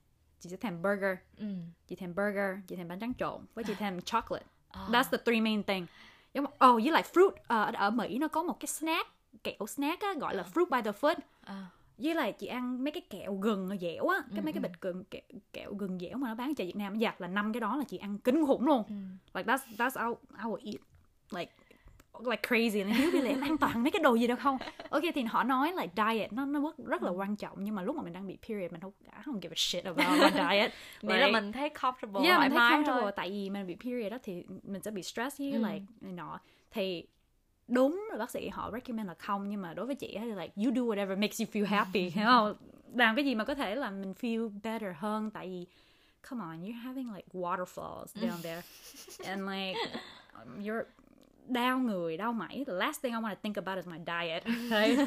chị sẽ thèm burger,
Ừ.
chị thèm burger, chị thèm bánh tráng trộn, với chị thèm chocolate.
À.
That's the three main thing. Giống oh, với lại fruit Ờ, ở Mỹ nó có một cái snack, kẹo snack á gọi là fruit by the foot.
À.
Với lại chị ăn mấy cái kẹo gừng dẻo á, cái
Ừ,
mấy cái
ừ.
bịch gừng kẹo, kẹo gừng dẻo mà nó bán ở chợ Việt Nam giặt là năm cái đó là chị ăn kinh khủng luôn.
Ừ.
Like that's that's how I will eat like like crazy là hiếu là em an toàn mấy cái đồ gì đâu không? Ok thì họ nói là diet nó nó rất, là quan trọng nhưng mà lúc mà mình đang bị period mình không I don't give a shit about my diet.
Nghĩa là mình thấy comfortable
yeah, mình thấy comfortable
thôi.
tại vì mình bị period đó thì mình sẽ bị stress với
Ừ.
like nọ. Thì đúng là bác sĩ họ recommend là không nhưng mà đối với chị thì like you do whatever makes you feel happy hiểu không? Làm cái gì mà có thể làm mình feel better hơn tại vì come on you're having like waterfalls down there. And like um, you're đau người đau mẩy the last thing I want to think about is my diet. Right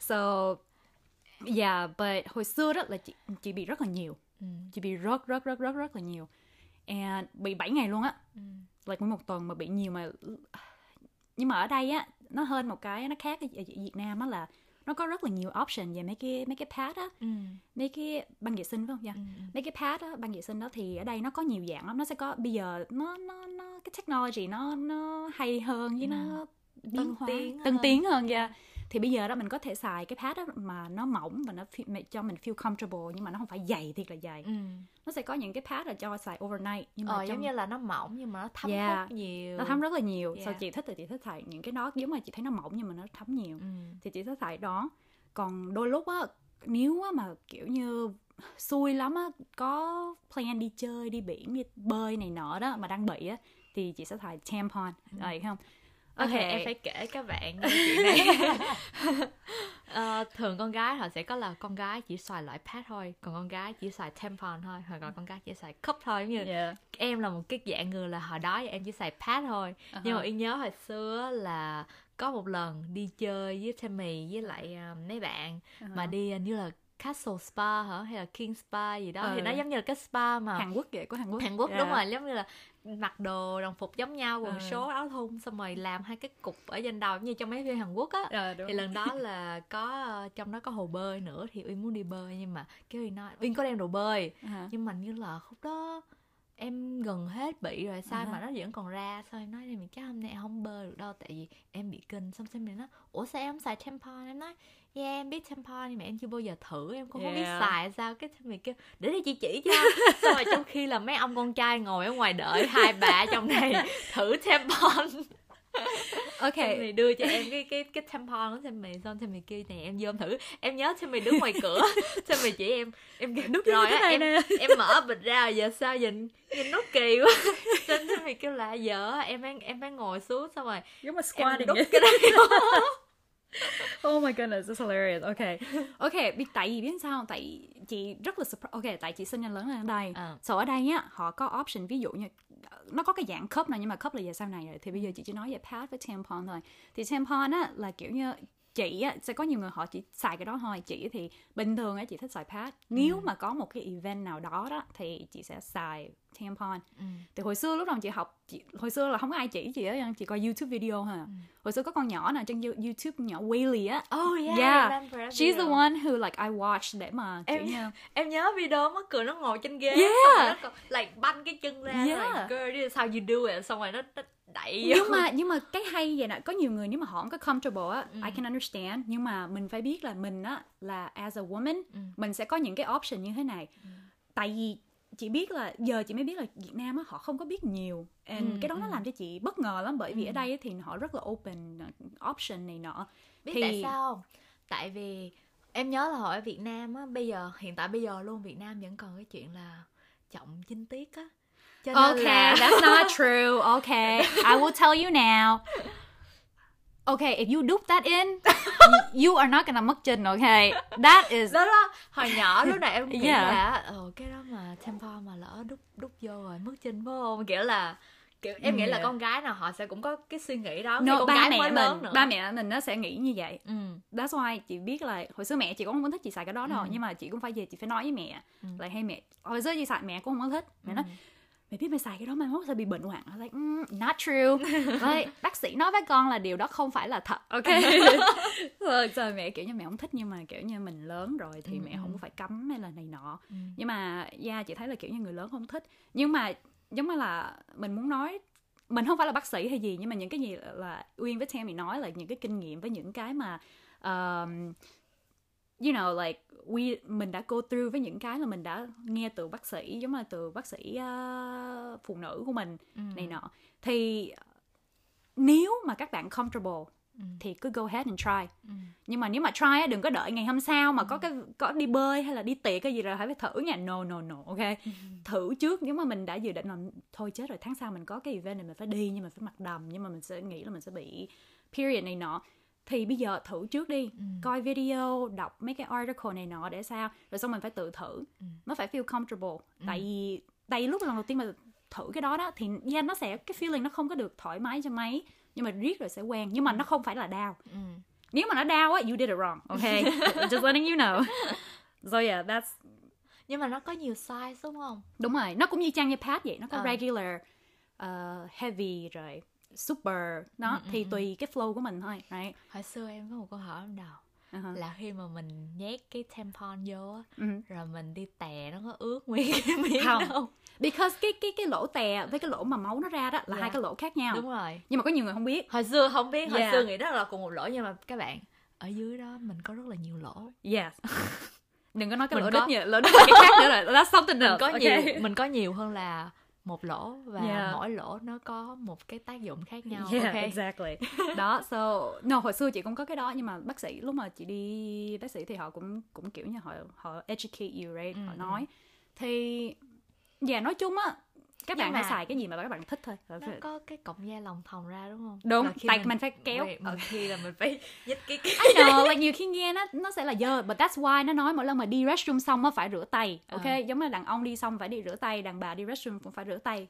so yeah but hồi xưa đó là chị chị bị rất là nhiều.
Ừ.
chị bị rất rất rất rất rất là nhiều. And bị 7 ngày luôn á.
Ừ.
like một tuần mà bị nhiều mà nhưng mà ở đây á nó hơn một cái nó khác ở Việt Nam á là nó có rất là nhiều option về mấy cái mấy cái pad á
Ừ.
mấy cái băng vệ sinh phải không? Yeah.
Ừ.
mấy cái pad á băng vệ sinh đó thì ở đây nó có nhiều dạng lắm nó sẽ có bây giờ nó nó nó cái technology nó nó hay hơn với nó biến hóa tân tiến hơn yeah. Thì bây giờ đó mình có thể xài cái pad đó mà nó mỏng và nó cho mình feel comfortable nhưng mà nó không phải dày thiệt là dày
Ừ.
nó sẽ có những cái pad là cho xài overnight nhưng mà
Ờ,
trong
giống như là nó mỏng nhưng mà nó thấm
Yeah.
hút nhiều
nó thấm rất là nhiều
Yeah.
sao chị thích thì chị thích xài những cái đó giống mà chị thấy nó mỏng nhưng mà nó thấm nhiều
ừ.
thì chị thích xài đó còn đôi lúc á nếu á mà kiểu như xui lắm á có plan đi chơi đi biển đi bơi này nọ đó mà đang bị á thì chị sẽ xài tampon right không
Ok, em phải kể các bạn chuyện này. Ờ, thường con gái họ sẽ có là con gái chỉ xài loại pad thôi, còn con gái chỉ xài tampon thôi, hoặc là con gái chỉ xài cup thôi. Giống như
yeah.
em là một cái dạng người là hồi đó em chỉ xài pad thôi. Nhưng mà
Uh-huh.
yên nhớ hồi xưa là có một lần đi chơi với Tammy với lại ờ, mấy bạn
Uh-huh.
mà đi như là Castle Spa hả hay là King Spa gì đó thì
Ừ.
nó giống như là cái spa mà
Hàn Quốc vậy của Hàn Quốc
Hàn Quốc
Yeah.
đúng rồi giống như là mặc đồ đồng phục giống nhau quần
Ừ.
số áo thun xong rồi làm hai cái cục ở trên đầu như trong mấy phim Hàn Quốc á
đúng.
thì lần đó là có ờ, trong đó có hồ bơi nữa thì uyên muốn đi bơi nhưng mà cái uyên nói uyên có đem đồ bơi
Uh-huh.
nhưng mà như là khúc đó em gần hết bị rồi sao
À.
mà nó vẫn còn ra sao em nói thì mình chắc hôm nay em không bơi được đâu tại vì em bị kinh xong xem mình nói ủa sao em xài tampon em nói yeah em biết tampon nhưng mà em chưa bao giờ thử em cũng không biết
Yeah.
xài sao. Cái mình kêu để đi chị chỉ cho. Xong rồi trong khi là mấy ông con trai ngồi ở ngoài đợi hai bà trong này thử tampon.
Ok.
Xong thì đưa cho em cái cái cái tampon của Sammy xong Sammy kêu nè em vô em thử. Em nhớ Sammy đứng ngoài cửa. Sammy chỉ em em kêu
Đúng
rồi á
này
em
nè.
em mở bịch ra giờ sao nhìn nhìn nó kỳ quá. Xong Sammy kêu là giờ em phải em phải ngồi xuống. Xong rồi
giống mà
em đút cái đó
oh my goodness, it's hilarious. Ok, ok, biết tại vì biết sao? Tại chị rất là surprise. Ok, tại chị sinh ra lớn lên ở đây.
Ờ.
So ở đây á, họ có option ví dụ như nó có cái dạng cup này nhưng mà cup là về sau này rồi thì bây giờ chị chỉ nói về pad với tampon thôi. Thì tampon á là kiểu như chị á sẽ có nhiều người họ chỉ xài cái đó thôi. Chị thì bình thường á chị thích xài pad. Nếu mà có một cái event nào đó đó thì chị sẽ xài tampon.
Ừ.
thì hồi xưa lúc đầu chị học chị, hồi xưa là không có ai chỉ chị á chị coi youtube video ha hồi xưa có con nhỏ nào trên You- youtube nhỏ Whaley á.
Oh yeah,
Yeah. She's the one who like I watched để mà kiểu
Em-
như
em nhớ video mắc cười nó ngồi trên ghế
Yeah.
xong rồi nó còn like banh cái chân ra
Yeah.
like girl this is how you do it. Xong rồi nó, nó đẩy
nhưng mà nhưng mà cái hay vậy nè có nhiều người nếu mà họ không có comfortable á
Ừ.
I can understand nhưng mà mình phải biết là mình á là as a woman
Ừ.
mình sẽ có những cái option như thế này tại vì chị biết là giờ chị mới biết là Việt Nam á họ không có biết nhiều and
Ừ,
cái đó nó
ừ.
làm cho chị bất ngờ lắm bởi vì
Ừ.
ở đây thì họ rất là open uh, option này nọ
biết
Thì-
tại sao không tại vì em nhớ là hồi ở Việt Nam á bây giờ hiện tại bây giờ luôn Việt Nam vẫn còn cái chuyện là trọng chinh tiết á cho nên
Okay,
là
that's not true. Okay, I will tell you now. Okay, if you dupe that in, you are not gonna mất chân. Okay, that is
đó đó hồi nhỏ lúc nào em nghĩ
Yeah.
là ờ cái đó mà tampon mà lỡ đút đút vô rồi mất trinh phải không kiểu là kiểu em nghĩ là
Yeah.
con gái nào họ sẽ cũng có cái suy nghĩ đó
no,
con
ba
gái
mẹ
mới
mình,
lớn nữa
ba mẹ mình nó sẽ nghĩ như vậy.
ừ
That's why chị biết là hồi xưa mẹ chị cũng không có thích chị xài cái đó đâu,
Ừ.
nhưng mà chị cũng phải về chị phải nói với mẹ
Ừ.
là hay mẹ hồi xưa chị xài mẹ cũng không có thích. Mẹ nói mày biết mày xài cái đó mai mốt sẽ bị bệnh hoạn. I was like, mm, not true. Like, bác sĩ nói với con là điều đó không phải là thật. Ok. Rồi giờ mẹ kiểu như mẹ không thích nhưng mà kiểu như mình lớn rồi thì
Ừ,
mẹ
ừ.
không có phải cấm hay là này nọ.
Ừ.
nhưng mà yeah chị thấy là kiểu như người lớn không thích. Nhưng mà giống như là mình muốn nói mình không phải là bác sĩ hay gì nhưng mà những cái gì là uyên với Tammy nói là những cái kinh nghiệm với những cái mà um, you know like we mình đã go through với những cái là mình đã nghe từ bác sĩ giống là từ bác sĩ uh, phụ nữ của mình
Ừ.
này nọ. Thì nếu mà các bạn comfortable thì cứ go ahead and try. Nhưng mà nếu mà try đừng có đợi ngày hôm sau mà có cái có đi bơi hay là đi tiệc cái gì rồi phải thử nha. No no no ok? Thử trước nếu mà mình đã dự định là thôi chết rồi tháng sau mình có cái event này mình phải đi nhưng mà phải mặc đầm nhưng mà mình sẽ nghĩ là mình sẽ bị period này nọ thì bây giờ thử trước đi. Coi video đọc mấy cái article này nọ để sao. Rồi xong mình phải tự thử. Nó phải feel comfortable. Tại vì tại vì lúc lần đầu tiên mà thử cái đó đó thì yeah, nó sẽ cái feeling nó không có được thoải mái cho mấy. Nhưng mà riết rồi sẽ quen. Nhưng mà nó không phải là đau. Nếu mà nó đau á you did it wrong okay just letting you know. So yeah that's
nhưng mà nó có nhiều size đúng không?
Đúng rồi. Nó cũng như trang như pad vậy. Nó có
Ờ.
regular uh, heavy rồi super đó thì tùy cái flow của mình thôi right
hồi xưa em có một câu hỏi trong đầu
uh-huh.
là khi mà mình nhét cái tampon vô á
Ừ.
rồi mình đi tè nó có ướt nguyên cái miệng
Không.
không
because cái cái cái lỗ tè với cái lỗ mà máu nó ra đó là
Yeah.
hai cái lỗ khác nhau
đúng rồi
nhưng mà có nhiều người không biết
hồi xưa không biết hồi
Yeah.
xưa nghĩ đó là cùng một lỗ nhưng mà các bạn ở dưới đó mình có rất là nhiều lỗ
yes đừng có nói cái
Mình
lỗ
có-
đít như lỗ đít là cái khác nữa rồi that's something
mình
else
có
okay.
nhiều mình có nhiều hơn là một lỗ và
Yeah.
mỗi lỗ nó có một cái tác dụng khác nhau
Yeah,
ok
exactly. đó, so no hồi xưa chị cũng có cái đó nhưng mà bác sĩ lúc mà chị đi bác sĩ thì họ cũng cũng kiểu như họ họ educate you right, họ
Ừ,
nói. Thì dạ nói chung á các
Nhưng
bạn hãy xài cái gì mà các bạn thích thôi.
nó có cái cọng da lòng thòng ra đúng không
Đúng,
khi
tại mình phải kéo.
Wait, mình khi là mình phải nhích cái cái
I know, like nhiều khi nghe nó nó sẽ là dơ, but that's why nó nói mỗi lần mà đi restroom xong nó phải rửa tay, ok?
Ờ.
Giống như đàn ông đi xong phải đi rửa tay, đàn bà đi restroom cũng phải rửa tay.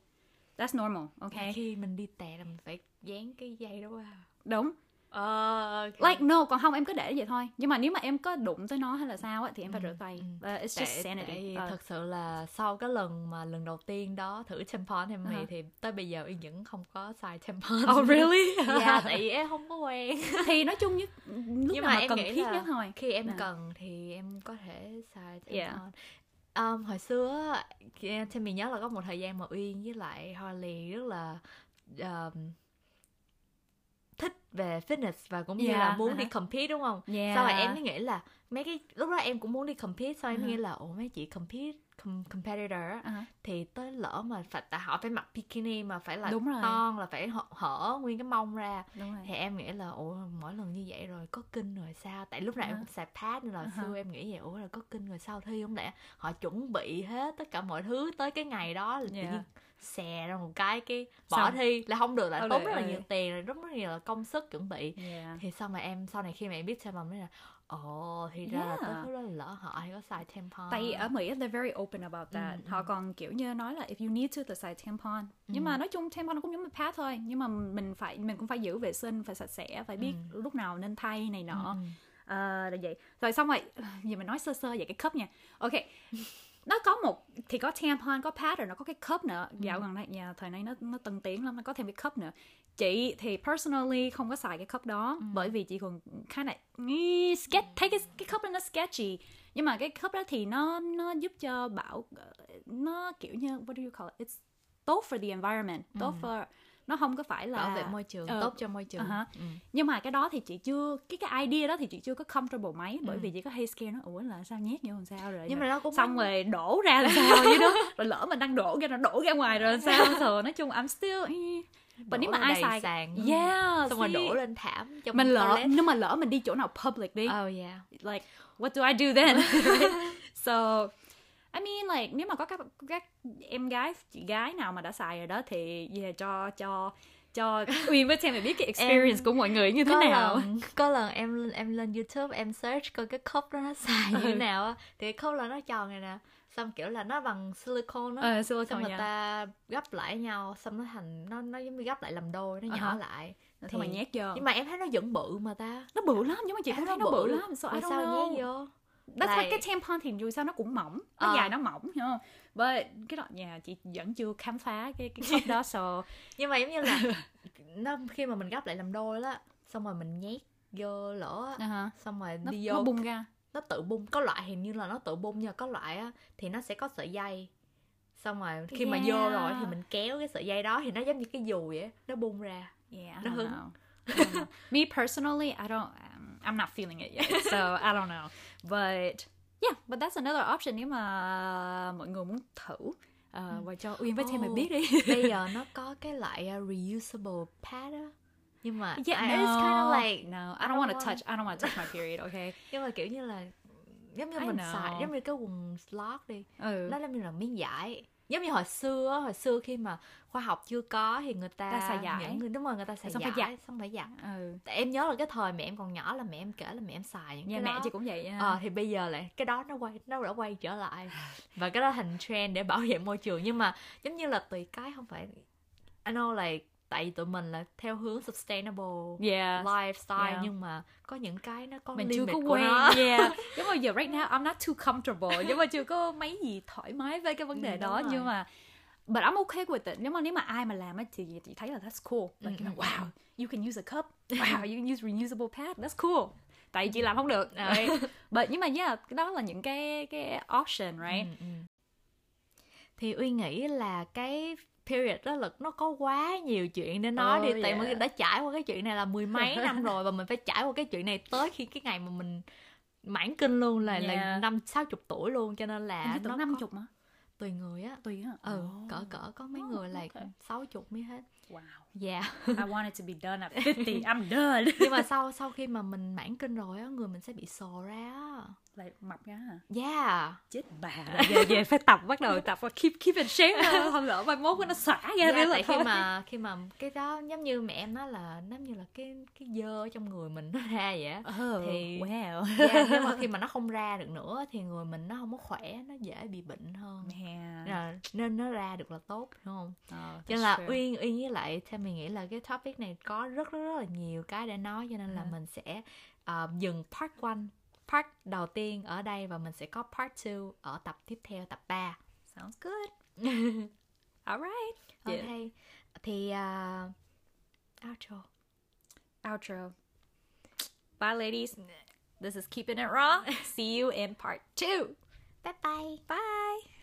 That's normal, ok?
khi mình đi tè là mình phải dán cái dây đó qua
Đúng.
Ờ ok.
Like no, còn không em cứ để vậy thôi. Nhưng mà nếu mà em có đụng tới nó hay là sao á thì em phải rửa tay. Uh, it's just
tại,
sanity.
tại vì
Ờ.
thật sự là sau cái lần mà lần đầu tiên đó thử tampon em
Uh-huh.
thì tới bây giờ Yên vẫn không có xài tampon
Oh really?
dạ tại vì em không có quen
thì nói chung nhất lúc
Nhưng
nào
mà
mà
em
cần thiết nhất thôi.
khi em
À.
cần thì em có thể xài tampon
Yeah.
Um, hồi xưa thì mình nhớ là có một thời gian mà Uyên với lại Harley rất là um, thích về fitness và cũng như là muốn đi
uh-huh.
compete đúng không?
Yeah.
Sau rồi em mới nghĩ là mấy cái lúc đó em cũng muốn đi compete sau em
Uh-huh.
nghĩ là ủa mấy chị compete com- competitor
Uh-huh.
thì tới lỡ mà phải tại họ phải mặc bikini mà phải là
Đúng rồi.
ton là phải hở, hở nguyên cái mông ra
Đúng rồi.
thì em nghĩ là ủa mỗi lần như vậy rồi có kinh rồi sao tại lúc nào em
Uh-huh.
cũng xài pad nên là
Uh-huh.
xưa em nghĩ vậy ủa là có kinh rồi sao thi không lẽ họ chuẩn bị hết tất cả mọi thứ tới cái ngày đó là tự
Yeah.
nhiên xè ra một cái cái bỏ
Xong.
thi là không được là
Không
tốn rất là
ừ.
nhiều tiền rồi rất rất nhiều là công sức chuẩn bị
Yeah.
thì sau mà em sau này khi mà em biết tampon mới là ồ thì ra là
Yeah.
tới lúc đó là lỡ họ hay có xài tampon
Tại vì ở Mỹ they're very open about that.
Ừ,
Họ còn kiểu như nói là if you need to thì xài tampon. Nhưng
Ừ.
mà nói chung tampon nó cũng giống như pad thôi. Nhưng mà mình phải mình cũng phải giữ vệ sinh, phải sạch sẽ, phải biết lúc nào nên thay này nọ.
Ừ,
Ờ, là vậy. Rồi xong rồi, giờ mình nói sơ sơ về cái cup nha. Ok. Nó có một thì có tampon, có pad rồi nó có cái cup nữa. Dạo gần đây nhà thời nay nó nó tân tiến lắm, nó có thêm cái cup nữa. Chị thì personally không có xài cái cup đó bởi vì chị còn khá là sketch thấy cái cái cup đó nó sketchy. Nhưng mà cái cup đó thì nó nó giúp cho bảo nó kiểu như what do you call it? It's tốt for the environment, tốt for nó không có phải là
bảo vệ môi trường
Ờ,
tốt cho môi trường
uh-huh.
ừ.
nhưng mà cái đó thì chị chưa cái cái idea đó thì chị chưa có comfortable mấy bởi vì chị có hay scare nó ủa là sao nhét vô làm sao rồi
nhưng mà nó cũng
xong rồi đổ ra làm sao vậy đó rồi lỡ mình đang đổ ra nó đổ ra ngoài rồi làm sao rồi nói chung I'm still eh. But nếu mà ai xài
sàn
yeah
xong rồi đổ lên thảm trong
mình lỡ
toilet.
nếu mà lỡ mình đi chỗ nào public đi
oh yeah
like what do I do then so I mean like nếu mà có các các em gái chị gái nào mà đã xài rồi đó thì yeah, cho cho cho Uyên với Sam phải biết cái experience của mọi người như thế
có
nào.
lần có lần em em lên youtube em search coi cái cup đó nó xài như thế
Ừ.
nào á. Thì cup là nó tròn này nè xong kiểu là nó bằng silicone á.
Ờ
xong
silicone
người
nha
ta gấp lại nhau xong nó thành nó nó giống như gấp lại làm đôi nó nhỏ
Uh-huh.
lại.
Xong rồi nhét vô.
nhưng mà em thấy nó vẫn bự mà ta.
Nó bự lắm nhưng mà chị
Em thấy
nó bự lắm so I
Vì
don't
sao nhét vô
That's
Like-
cái tampon thì dù sao nó cũng mỏng nó
Ờ.
dài nó mỏng hiểu không but cái đó nhà chị vẫn chưa khám phá cái cái cup đó so
nhưng mà giống như là nó khi mà mình gấp lại làm đôi đó xong rồi mình nhét vô lỗ
uh-huh.
xong rồi
nó,
đi
nó
vô
bung ra
nó tự bung có loại hình như là nó tự bung nhưng có loại á thì nó sẽ có sợi dây xong rồi khi mà vô
Yeah.
rồi thì mình kéo cái sợi dây đó thì nó giống như cái dùi á nó bung ra
yeah
Nó hứng.
me personally I don't um, I'm not feeling it yet so I don't know but yeah but that's another option nếu mà mọi người muốn thử uh, và cho Uyên với Thêm mày
Oh.
biết đi
bây giờ nó có cái loại uh, reusable pad á nhưng mà
Yeah,
I-
no,
it's kind of like
no, I don't
don't
want to touch. I don't want to touch my period. Okay.
nhưng mà kiểu như là giống như
I
mình xài
know.
giống như cái quần slot đi
Ừ.
nó giống như là miếng vải giống như hồi xưa hồi xưa khi mà khoa học chưa có thì người ta
Ta xài vải.
những người đúng rồi người ta xài
Xong
vải
phải giặt.
xong phải giặt
Ừ.
tại em nhớ là cái thời mẹ em còn nhỏ là mẹ em kể là mẹ em xài những
Nhà
cái
mẹ
đó
chị cũng vậy nha.
Ờ thì bây giờ lại cái đó nó quay nó đã quay trở lại và cái đó thành trend để bảo vệ môi trường nhưng mà giống như là tùy cái không phải I know like tại tụi mình là theo hướng sustainable
yeah.
lifestyle
Yeah.
nhưng mà có những cái nó có
mình chưa có quen.
nó.
yeah. Nhưng mà giờ right now I'm not too comfortable. Nhưng mà chưa có mấy gì thoải mái với cái vấn đề
Ừ,
đó nhưng mà but I'm okay with it. Nếu mà nếu mà ai mà làm á thì chị thấy là that's cool. Like
Ừ, ừ,
wow you can use a cup. Wow you can use reusable pad. That's cool. Tại chị làm không được. Right? but nhưng mà yeah đó là những cái cái option right?
Ừ, ừ. thì uy nghĩ là cái period đó là nó có quá nhiều chuyện để nói
Oh,
đi tại
yeah.
mình đã trải qua cái chuyện này là mười mấy năm rồi và mình phải trải qua cái chuyện này tới khi cái ngày mà mình mãn kinh luôn là là
Yeah.
năm sáu chục tuổi luôn cho nên là nó
năm chục mà
tùy người á
tùy á
ừ
Oh.
cỡ cỡ có mấy
Oh,
người là
okay.
sáu chục mới hết
wow
yeah.
I wanted to be done at 50 I'm done.
Nhưng mà sau sau khi mà mình mãn kinh rồi á người mình sẽ bị sồ ra á.
Lại mập ra hả
yeah.
Chết bà. Về về phải tập bắt đầu tập và keep keep in shape. Không lỡ mai mốt nó xả ra
yeah,
nữa là
tại khi
thôi.
mà khi mà cái đó giống như mẹ em nói là giống như là cái cái dơ ở trong người mình nó ra vậy á.
Oh,
thì-
wow
yeah, nhưng mà khi mà nó không ra được nữa thì người mình nó không có khỏe nó dễ bị bệnh hơn. Rồi, nên nó ra được là tốt đúng không?
Oh,
cho nên là
true.
uyên uyên với lại theo mình nghĩ là cái topic này có rất rất rất là nhiều cái để nói cho nên là
Ừ.
mình sẽ ờ, dừng part 1 part đầu tiên ở đây và mình sẽ có part 2 ở tập tiếp theo tập 3
Sounds good. Alright. Yeah.
thì uh, outro
Outro. Bye, ladies. This is Keeping It Raw. See you in part two.
bye bye
Bye.